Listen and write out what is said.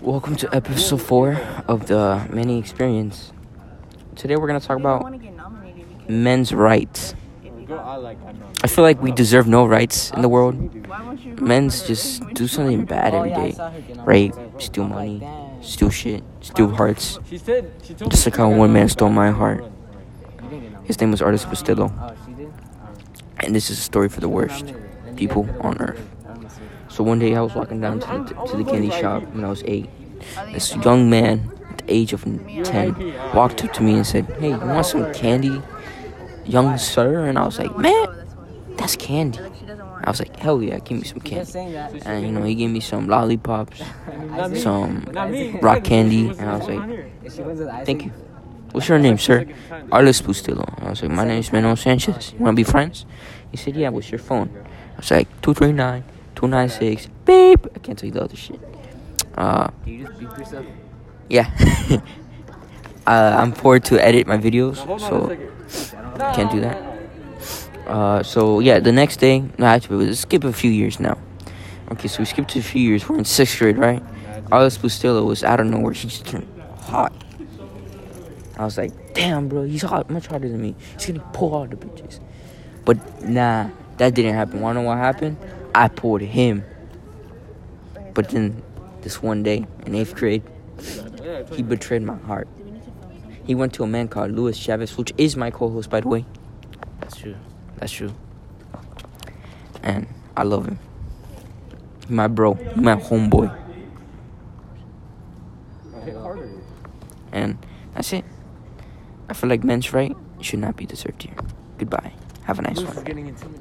Welcome to episode four of the Manny experience. Today we're gonna talk about men's rights. I feel like we deserve no rights in the world. Men's just do something bad every day. Rape, steal money, steal shit, steal hearts. Just like how one man stole my heart. His name was Artist Bustillo. And this is a story for the worst people on earth. So one day I was walking down to the, to the candy shop when I was eight. This young man at the age of 10 walked up to me and said, Hey, you want some candy, young sir? And I was like, Man, that's candy. I was like, Hell yeah, give me some candy. And you know, he gave me some lollipops, some rock candy. And I was like, Thank you. What's your name, sir? Arlis Bustillo. I was like, My name is Manuel Sanchez. You want to be friends? He said, Yeah, what's your phone? I was like, 239 296 beep. I can't take you the other shit. Uh, you just beep yourself? yeah. uh, I'm poor to edit my videos, so can't do that. Uh, so yeah, the next day, no, actually, let's skip a few years now. Okay, so we skipped a few years. We're in sixth grade, right? Alice Bustillo was out of nowhere. She just turned hot. I was like, damn, bro, he's hot, much hotter than me. He's gonna pull all the bitches. But nah, that didn't happen. Wanna know what happened? I pulled him. But then, this one day in eighth grade, he betrayed my heart. He went to a man called Luis Chavez, which is my co-host, by the way. That's true. That's true. And I love him. My bro, my homeboy. And that's it. I feel like men's right should not be deserved here. Goodbye. Have a nice one.